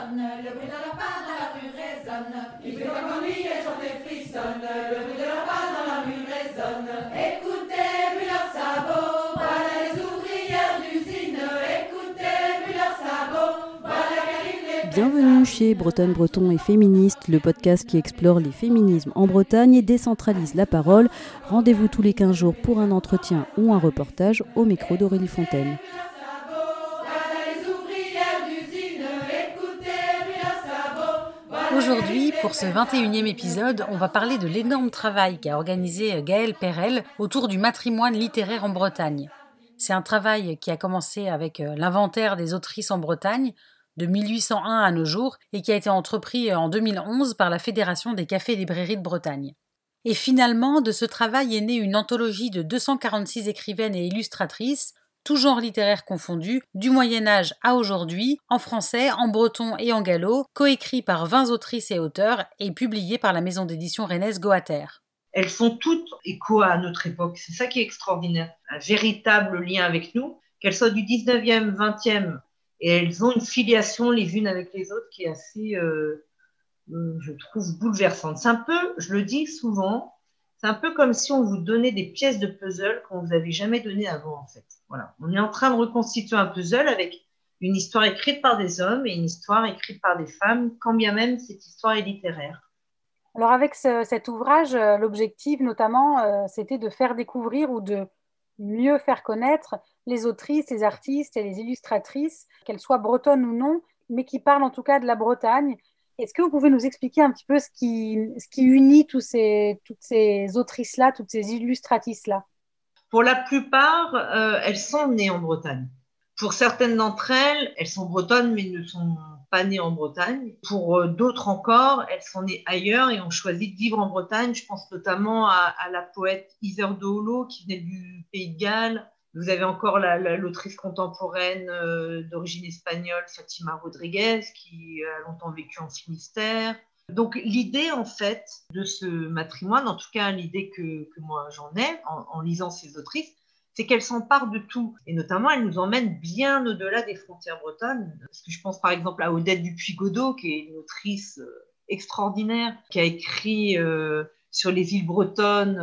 sonne, le bruit de leur pas dans la rue résonne. Il fait pas qu'ennui et chanter frissonne, le bruit de leur pas dans la rue résonne. Écoutez, puis leurs sabots, voilà les ouvrières d'usine. Écoutez, puis leurs sabots, voilà les Bienvenue chez Bretonne Breton et Féministe, le podcast qui explore les féminismes en Bretagne et décentralise la parole. Rendez-vous tous les 15 jours pour un entretien ou un reportage au micro d'Aurélie Fontaine. Aujourd'hui, pour ce 21e épisode, on va parler de l'énorme travail qu'a organisé Gaël Perel autour du matrimoine littéraire en Bretagne. C'est un travail qui a commencé avec euh, l'inventaire des autrices en Bretagne, de 1801 à nos jours, et qui a été entrepris euh, en 2011 par la Fédération des cafés librairies de Bretagne. Et finalement, de ce travail est née une anthologie de 246 écrivaines et illustratrices, tout genre littéraire confondu, du Moyen Âge à aujourd'hui, en français, en breton et en gallo, coécrit par 20 autrices et auteurs et publié par la maison d'édition rennaise Goater. Elles sont toutes écho à notre époque, c'est ça qui est extraordinaire, un véritable lien avec nous, qu'elles soient du 19e, 20e, et elles ont une filiation les unes avec les autres qui est assez, euh, je trouve, bouleversante. C'est un peu, je le dis souvent, c'est un peu comme si on vous donnait des pièces de puzzle qu'on vous avait jamais données avant, en fait. Voilà. On est en train de reconstituer un puzzle avec une histoire écrite par des hommes et une histoire écrite par des femmes, quand bien même cette histoire est littéraire. Alors avec ce, cet ouvrage, euh, l'objectif notamment, euh, c'était de faire découvrir ou de mieux faire connaître les autrices, les artistes et les illustratrices, qu'elles soient bretonnes ou non, mais qui parlent en tout cas de la Bretagne est-ce que vous pouvez nous expliquer un petit peu ce qui, ce qui unit tous ces, toutes ces autrices-là, toutes ces illustratrices-là? Pour la plupart, euh, elles sont nées en Bretagne. Pour certaines d'entre elles, elles sont bretonnes mais ne sont pas nées en Bretagne. Pour euh, d'autres encore, elles sont nées ailleurs et ont choisi de vivre en Bretagne. Je pense notamment à, la poète Iser de qui venait du Pays de Galles, vous avez encore l'autrice contemporaine euh, d'origine espagnole, Fatima Rodriguez, qui a longtemps vécu en Finistère. Donc l'idée en fait de ce matrimoine, en tout cas l'idée que, moi j'en ai en, lisant ces autrices, c'est qu'elles s'emparent de tout. Et notamment, elles nous emmènent bien au-delà des frontières bretonnes. Parce que je pense par exemple à Odette Dupuy-Godot, qui est une autrice euh, extraordinaire, qui a écrit euh, sur les îles bretonnes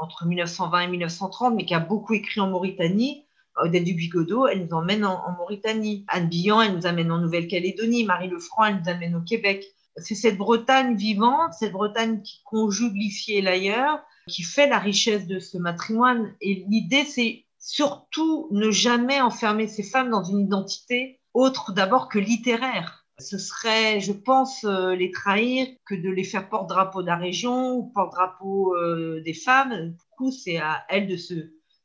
entre 1920 et 1930, mais qui a beaucoup écrit en Mauritanie. Odette Dubigodo, elle nous emmène en, Mauritanie. Anne Billan, elle nous amène en Nouvelle-Calédonie. Marie Lefranc, elle nous amène au Québec. C'est cette Bretagne vivante, cette Bretagne qui conjugue l'ici et l'ailleurs, qui fait la richesse de ce matrimoine. Et l'idée, c'est surtout ne jamais enfermer ces femmes dans une identité autre d'abord que littéraire ce serait, je pense, euh, les trahir que de les faire porte-drapeau de la région ou porte-drapeau euh, des femmes. Du coup, c'est à elles de se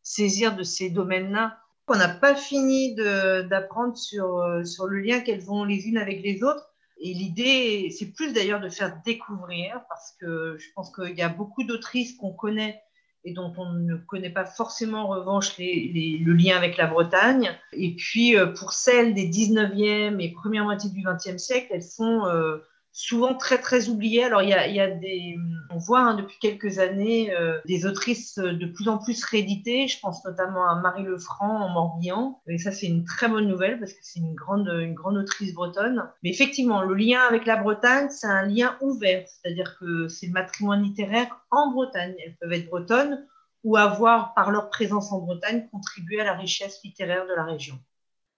saisir de ces domaines-là. On n'a pas fini d'apprendre sur, euh, sur le lien qu'elles ont les unes avec les autres. Et l'idée, c'est plus d'ailleurs de faire découvrir, parce que je pense qu'il y a beaucoup d'autrices qu'on connaît et dont on ne connaît pas forcément en revanche le lien avec la Bretagne. Et puis euh, pour celles des 19e et première moitié du 20e siècle, elles sont euh, souvent très très oubliées. Alors il y a, y a des, on voit hein, depuis quelques années euh, des autrices de plus en plus rééditées. Je pense notamment à Marie Lefranc en Morbihan. Et ça c'est une très bonne nouvelle parce que c'est une grande une grande autrice bretonne. Mais effectivement, le lien avec la Bretagne, c'est un lien ouvert, c'est-à-dire que c'est le matrimoine littéraire en Bretagne. Elles peuvent être bretonnes ou avoir, par leur présence en Bretagne, contribué à la richesse littéraire de la région.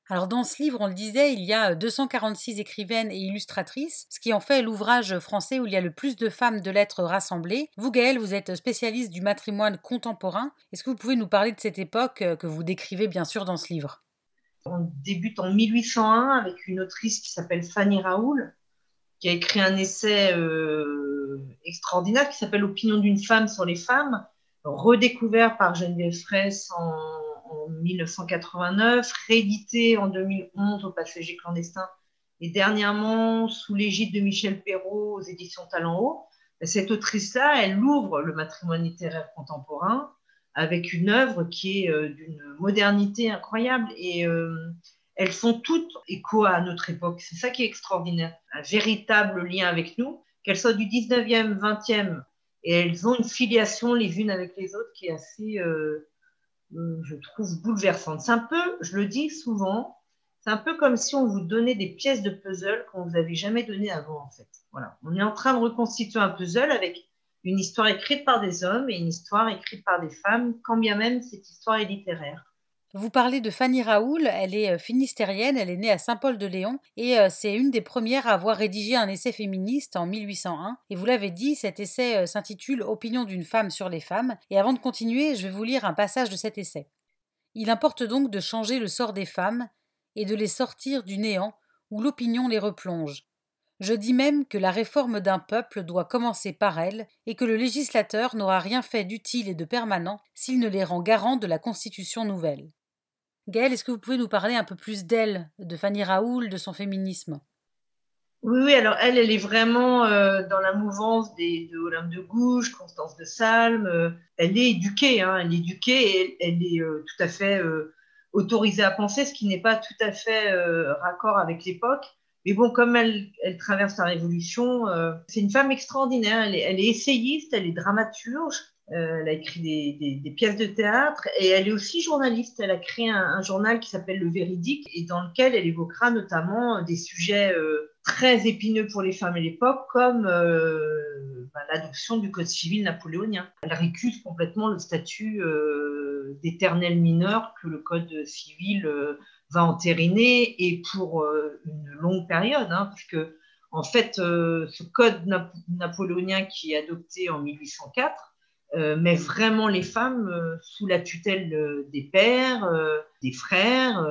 Alors dans ce livre, on le disait, il y a 246 écrivaines et illustratrices, ce qui en fait l'ouvrage français où il y a le plus de femmes de lettres rassemblées. Vous, Gaëlle, vous êtes spécialiste du matrimoine contemporain. Est-ce que vous pouvez nous parler de cette époque euh, que vous décrivez bien sûr dans ce livre? On débute en 1801 avec une autrice qui s'appelle Fanny Raoul, qui a écrit un essai euh, extraordinaire qui s'appelle Opinion d'une femme sur les femmes, redécouvert par Geneviève Fraisse en en 1989, réédité en 2011 au Passager clandestin et dernièrement sous l'égide de Michel Perrault aux éditions Talent Haut. Cette autrice-là, elle ouvre le matrimoine littéraire contemporain avec une œuvre qui est euh, d'une modernité incroyable et euh, elles font toutes écho à notre époque. C'est ça qui est extraordinaire, un véritable lien avec nous, qu'elles soient du 19e, 20e, et elles ont une filiation les unes avec les autres qui est assez, euh, je trouve bouleversante. C'est un peu, je le dis souvent, C'est un peu comme si on vous donnait des pièces de puzzle qu'on vous avait jamais données avant, en fait. On est en train de reconstituer un puzzle avec une histoire écrite par des hommes et une histoire écrite par des femmes, quand bien même cette histoire est littéraire. Vous parlez de Fanny Raoul, elle est euh, finistérienne, elle est née à Saint-Paul-de-Léon et euh, c'est une des premières à avoir rédigé un essai féministe en 1801. Et vous l'avez dit, cet essai euh, s'intitule Opinion d'une femme sur les femmes. Et avant de continuer, je vais vous lire un passage de cet essai. Il importe donc de changer le sort des femmes, et de les sortir du néant où l'opinion les replonge. Je dis même que la réforme d'un peuple doit commencer par elle, et que le législateur n'aura rien fait d'utile et de permanent s'il ne les rend garants de la Constitution nouvelle. Gaëlle, est-ce que vous pouvez nous parler un peu plus d'elle, de Fanny Raoul, de son féminisme? Oui, alors elle, elle est vraiment euh, dans la mouvance de Olympe de Gouges, Constance de Salm. Euh, elle est éduquée, hein, elle est éduquée et elle, est euh, tout à fait autorisée à penser, ce qui n'est pas tout à fait euh, raccord avec l'époque. Mais bon, comme elle, elle traverse la Révolution, euh, c'est une femme extraordinaire. Elle est, essayiste, elle est dramaturge, euh, elle a écrit des, pièces de théâtre et elle est aussi journaliste. Elle a créé un, journal qui s'appelle Le Véridique et dans lequel elle évoquera notamment des sujets très épineux pour les femmes à l'époque, comme bah, l'adoption du Code civil napoléonien. Elle récuse complètement le statut d'éternel mineur que le Code civil euh, va entériner et pour euh, une longue période, hein, parce que en fait, euh, ce code napoléonien qui est adopté en 1804 met vraiment les femmes sous la tutelle des pères, des frères,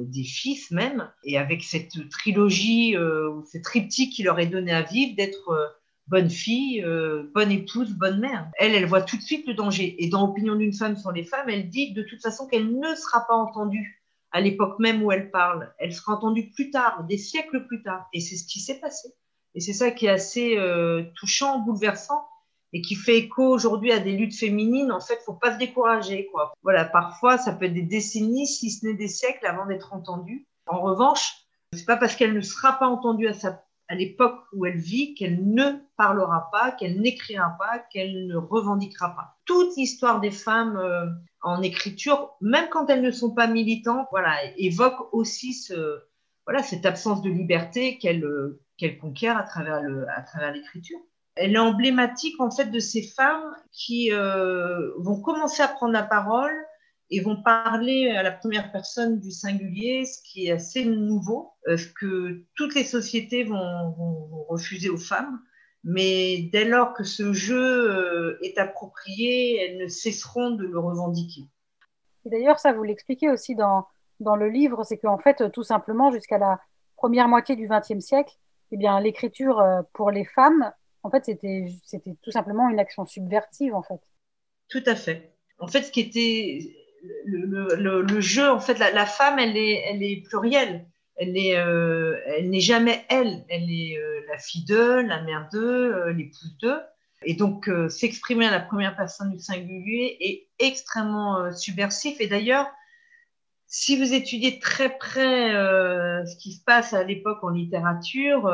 des fils même, et avec cette trilogie ou ce triptyque qui leur est donné à vivre d'être bonne fille, euh, bonne épouse, bonne mère. Elle, elle voit tout de suite le danger. Et dans Opinion d'une femme sur les femmes, elle dit de toute façon qu'elle ne sera pas entendue à l'époque même où elle parle. Elle sera entendue plus tard, des siècles plus tard. Et c'est ce qui s'est passé. Et c'est ça qui est assez euh, touchant, bouleversant, et qui fait écho aujourd'hui à des luttes féminines. En fait, faut pas se décourager, quoi. Voilà, parfois, ça peut être des décennies, si ce n'est des siècles, avant d'être entendue. En revanche, c'est pas parce qu'elle ne sera pas entendue à à l'époque où elle vit qu'elle ne parlera pas, qu'elle n'écrira pas, qu'elle ne revendiquera pas. Toute l'histoire des femmes euh, en écriture, même quand elles ne sont pas militantes, voilà, évoque aussi ce, voilà, cette absence de liberté qu'elle euh, qu'elle conquiert à travers le, à travers l'écriture. Elle est emblématique en fait de ces femmes qui euh, vont commencer à prendre la parole et vont parler à la première personne du singulier, ce qui est assez nouveau, euh, ce que toutes les sociétés vont, refuser aux femmes. Mais dès lors que ce jeu euh, est approprié, elles ne cesseront de le revendiquer. D'ailleurs, ça vous l'expliquez aussi dans, dans le livre, c'est qu'en fait, tout simplement, jusqu'à la première moitié du XXe siècle, eh bien, l'écriture euh, pour les femmes, en fait, c'était, tout simplement une action subversive, en fait. Tout à fait. En fait, ce qui était le, jeu, en fait, la, femme, elle est, elle est plurielle. Elle n'est euh, elle jamais elle. Elle est euh, la fille d'eux, la mère d'eux, euh, l'épouse d'eux. Et donc, s'exprimer à la première personne du singulier est extrêmement subversif. Et d'ailleurs, si vous étudiez très près ce qui se passe à l'époque en littérature,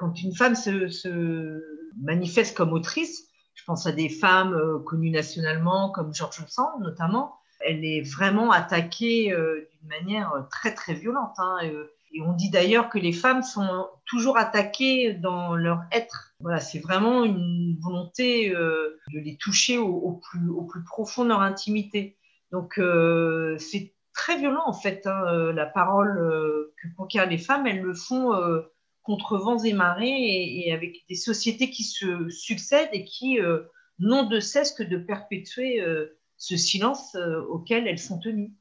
quand une femme se, manifeste comme autrice, je pense à des femmes euh, connues nationalement comme George Sand notamment. Elle est vraiment attaquée euh, d'une manière très très violente. Hein, et on dit d'ailleurs que les femmes sont toujours attaquées dans leur être. Voilà, c'est vraiment une volonté euh, de les toucher au, plus, profond de leur intimité. Donc euh, c'est très violent en fait. Hein, la parole euh, que conquièrent les femmes, elles le font contre vents et marées et, avec des sociétés qui se succèdent et qui euh, n'ont de cesse que de perpétuer euh, ce silence euh, auquel elles sont tenues.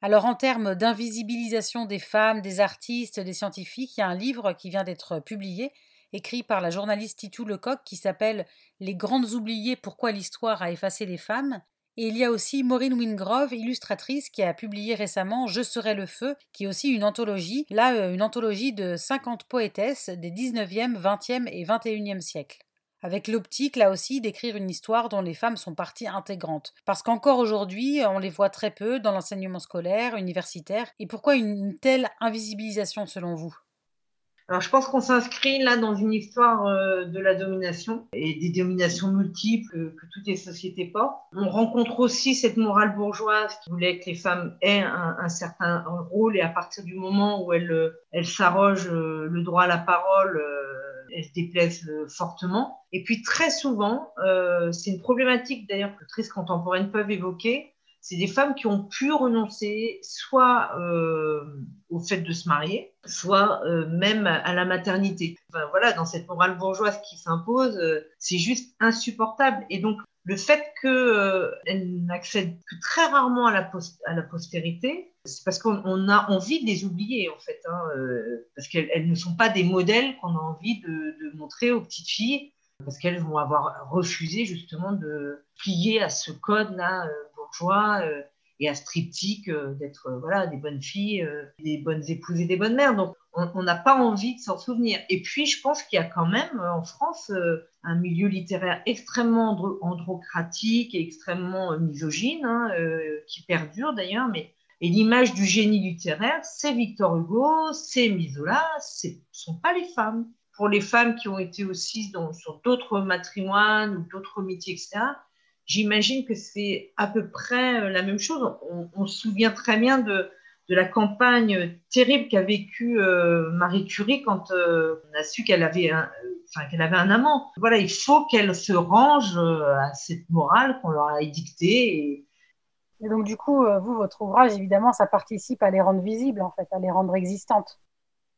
Alors en termes d'invisibilisation des femmes, des artistes, des scientifiques, il y a un livre qui vient d'être publié, écrit par la journaliste Titou Lecoq, qui s'appelle Les grandes oubliées, pourquoi l'histoire a effacé les femmes, et il y a aussi Maureen Wingrove, illustratrice, qui a publié récemment Je serai le feu, qui est aussi une anthologie, là euh, une anthologie de 50 poétesses des 19e, 20e et 21e siècles. Avec l'optique, là aussi, d'écrire une histoire dont les femmes sont partie intégrante. Parce qu'encore aujourd'hui, on les voit très peu dans l'enseignement scolaire, universitaire. Et pourquoi une telle invisibilisation selon vous? Alors, je pense qu'on s'inscrit là dans une histoire euh, de la domination et des dominations multiples que toutes les sociétés portent. On rencontre aussi cette morale bourgeoise qui voulait que les femmes aient un, certain rôle et à partir du moment où elles, euh, elles s'arrogent euh, le droit à la parole, elles se déplaisent fortement. Et puis très souvent, c'est une problématique d'ailleurs que les contemporaines peuvent évoquer, c'est des femmes qui ont pu renoncer soit euh, au fait de se marier, soit euh, même à la maternité. Enfin, voilà, dans cette morale bourgeoise qui s'impose, euh, c'est juste insupportable. Et donc, le fait qu'elles n'accèdent que très rarement à la, postérité, c'est parce qu'on a envie de les oublier, en fait, hein, parce qu'elles ne sont pas des modèles qu'on a envie de montrer aux petites filles parce qu'elles vont avoir refusé justement de plier à ce code-là joie euh, et à striptique euh, d'être euh, voilà, des bonnes filles, des bonnes épouses et des bonnes mères. Donc, on n'a pas envie de s'en souvenir. Et puis, je pense qu'il y a quand même en France un milieu littéraire extrêmement androcratique et extrêmement misogyne, hein, qui perdure d'ailleurs, mais et l'image du génie littéraire, c'est Victor Hugo, c'est Misola, ce ne sont pas les femmes. Pour les femmes qui ont été aussi dans, sur d'autres matrimoines ou d'autres métiers, etc., j'imagine que c'est à peu près euh, la même chose. On, se souvient très bien de, de la campagne terrible qu'a vécue euh, Marie Curie quand euh, on a su qu'elle avait, un, enfin, qu'elle avait un amant. Voilà, il faut qu'elle se range à cette morale qu'on leur a édictée. Et... et... donc, du coup, vous, votre ouvrage, évidemment, ça participe à les rendre visibles, en fait, à les rendre existantes.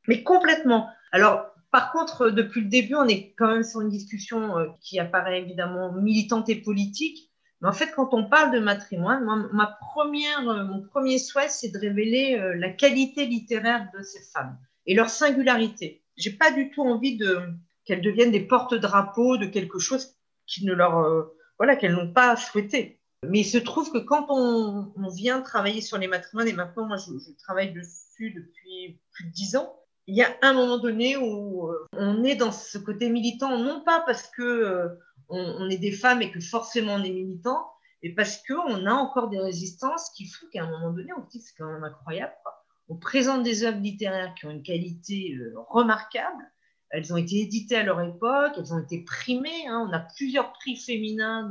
Mais complètement. Alors, par contre, depuis le début, on est quand même sur une discussion euh, qui apparaît évidemment militante et politique. Mais en fait, quand on parle de matrimoine, ma première, euh, mon premier souhait, c'est de révéler euh, la qualité littéraire de ces femmes et leur singularité. J'ai pas du tout envie de qu'elles deviennent des porte-drapeaux de quelque chose qui ne leur, voilà, qu'elles n'ont pas souhaité. Mais il se trouve que quand on, vient travailler sur les matrimoines, et maintenant moi je travaille dessus depuis plus de dix ans, il y a un moment donné où euh, on est dans ce côté militant, non pas parce que euh, on, est des femmes et que forcément on est militant, mais parce qu'on a encore des résistances qui font qu'à un moment donné, on se dit c'est quand même incroyable. On présente des œuvres littéraires qui ont une qualité euh, remarquable. Elles ont été éditées à leur époque, elles ont été primées. Hein. On a plusieurs prix féminins,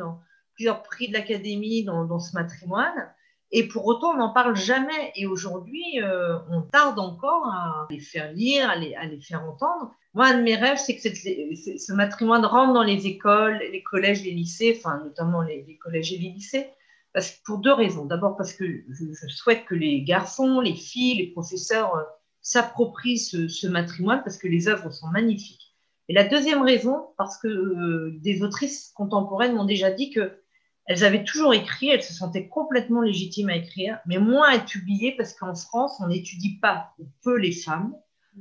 plusieurs prix de l'Académie dans, dans ce matrimoine. Et pour autant, on n'en parle jamais. Et aujourd'hui, euh, on tarde encore à les faire lire, à les, faire entendre. Moi, un de mes rêves, c'est que ce matrimoine rentre dans les écoles, les collèges, les lycées, enfin, notamment les, collèges et les lycées, parce, pour deux raisons. D'abord, parce que je, souhaite que les garçons, les filles, les professeurs euh, s'approprient ce, matrimoine, parce que les œuvres sont magnifiques. Et la deuxième raison, parce que euh, des autrices contemporaines m'ont déjà dit que elles avaient toujours écrit, elles se sentaient complètement légitimes à écrire, mais moins à être publiées parce qu'en France, on n'étudie pas ou peu les femmes.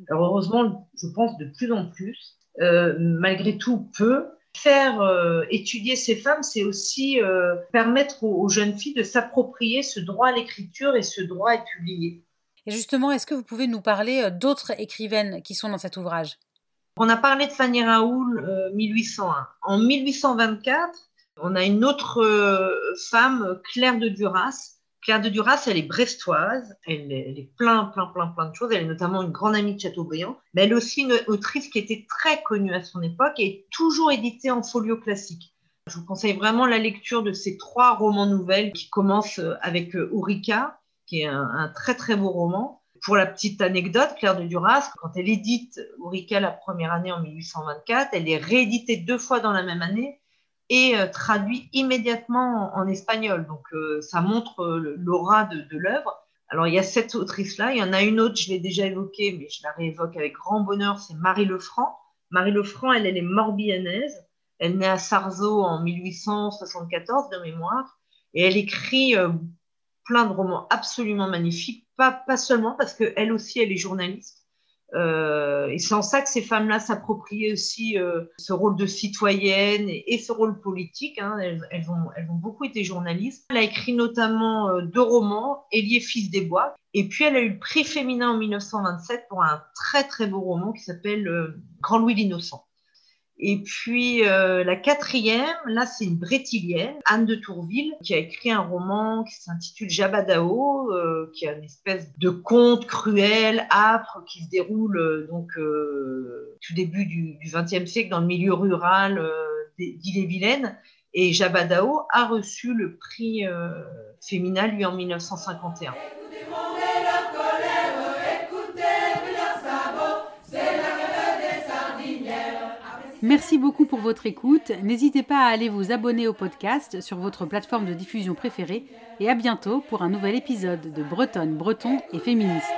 Alors heureusement, je pense de plus en plus, euh, malgré tout peu. Faire euh, étudier ces femmes, c'est aussi euh, permettre aux, jeunes filles de s'approprier ce droit à l'écriture et ce droit à être. Et justement, est-ce que vous pouvez nous parler d'autres écrivaines qui sont dans cet ouvrage? On a parlé de Fanny Raoul 1801. En 1824, on a une autre euh, femme, Claire de Duras. Claire de Duras, elle est brestoise, elle est, plein, plein, plein, plein de choses. Elle est notamment une grande amie de Chateaubriand, mais elle est aussi une autrice qui était très connue à son époque et toujours éditée en folio classique. Je vous conseille vraiment la lecture de ces trois romans nouvelles qui commencent euh, avec euh, Ourika, qui est un, très très beau roman. Pour la petite anecdote, Claire de Duras, quand elle édite Ourika la première année en 1824, elle est rééditée deux fois dans la même année et euh, traduit immédiatement en, espagnol. Donc euh, ça montre euh, l'aura de, l'œuvre. Alors il y a cette autrice-là, il y en a une autre, je l'ai déjà évoquée, mais je la réévoque avec grand bonheur, c'est Marie Lefranc. Marie Lefranc, elle, elle est morbihanaise. Elle naît à Sarzeau en 1874 de mémoire, et elle écrit plein de romans absolument magnifiques, pas, pas seulement parce qu'elle aussi, elle est journaliste, euh, et c'est en ça que ces femmes-là s'approprient aussi euh, ce rôle de citoyenne et, ce rôle politique. Hein. Elles, ont, elles, ont, beaucoup été journalistes. Elle a écrit notamment euh, deux romans, Élié, fils des bois. Et puis elle a eu le prix féminin en 1927 pour un très très beau roman qui s'appelle Grand Louis l'innocent. Et puis euh, la quatrième, là c'est une brétilienne, Anne de Tourville, qui a écrit un roman qui s'intitule Jabadao, euh, qui est une espèce de conte cruel, âpre, qui se déroule euh, donc tout début du XXe siècle dans le milieu rural d'Ille-et-Vilaine. Et Jabadao a reçu le prix féminin, lui, en 1951. Merci beaucoup pour votre écoute. N'hésitez pas à aller vous abonner au podcast sur votre plateforme de diffusion préférée et à bientôt pour un nouvel épisode de Bretonne, Breton et Féministe.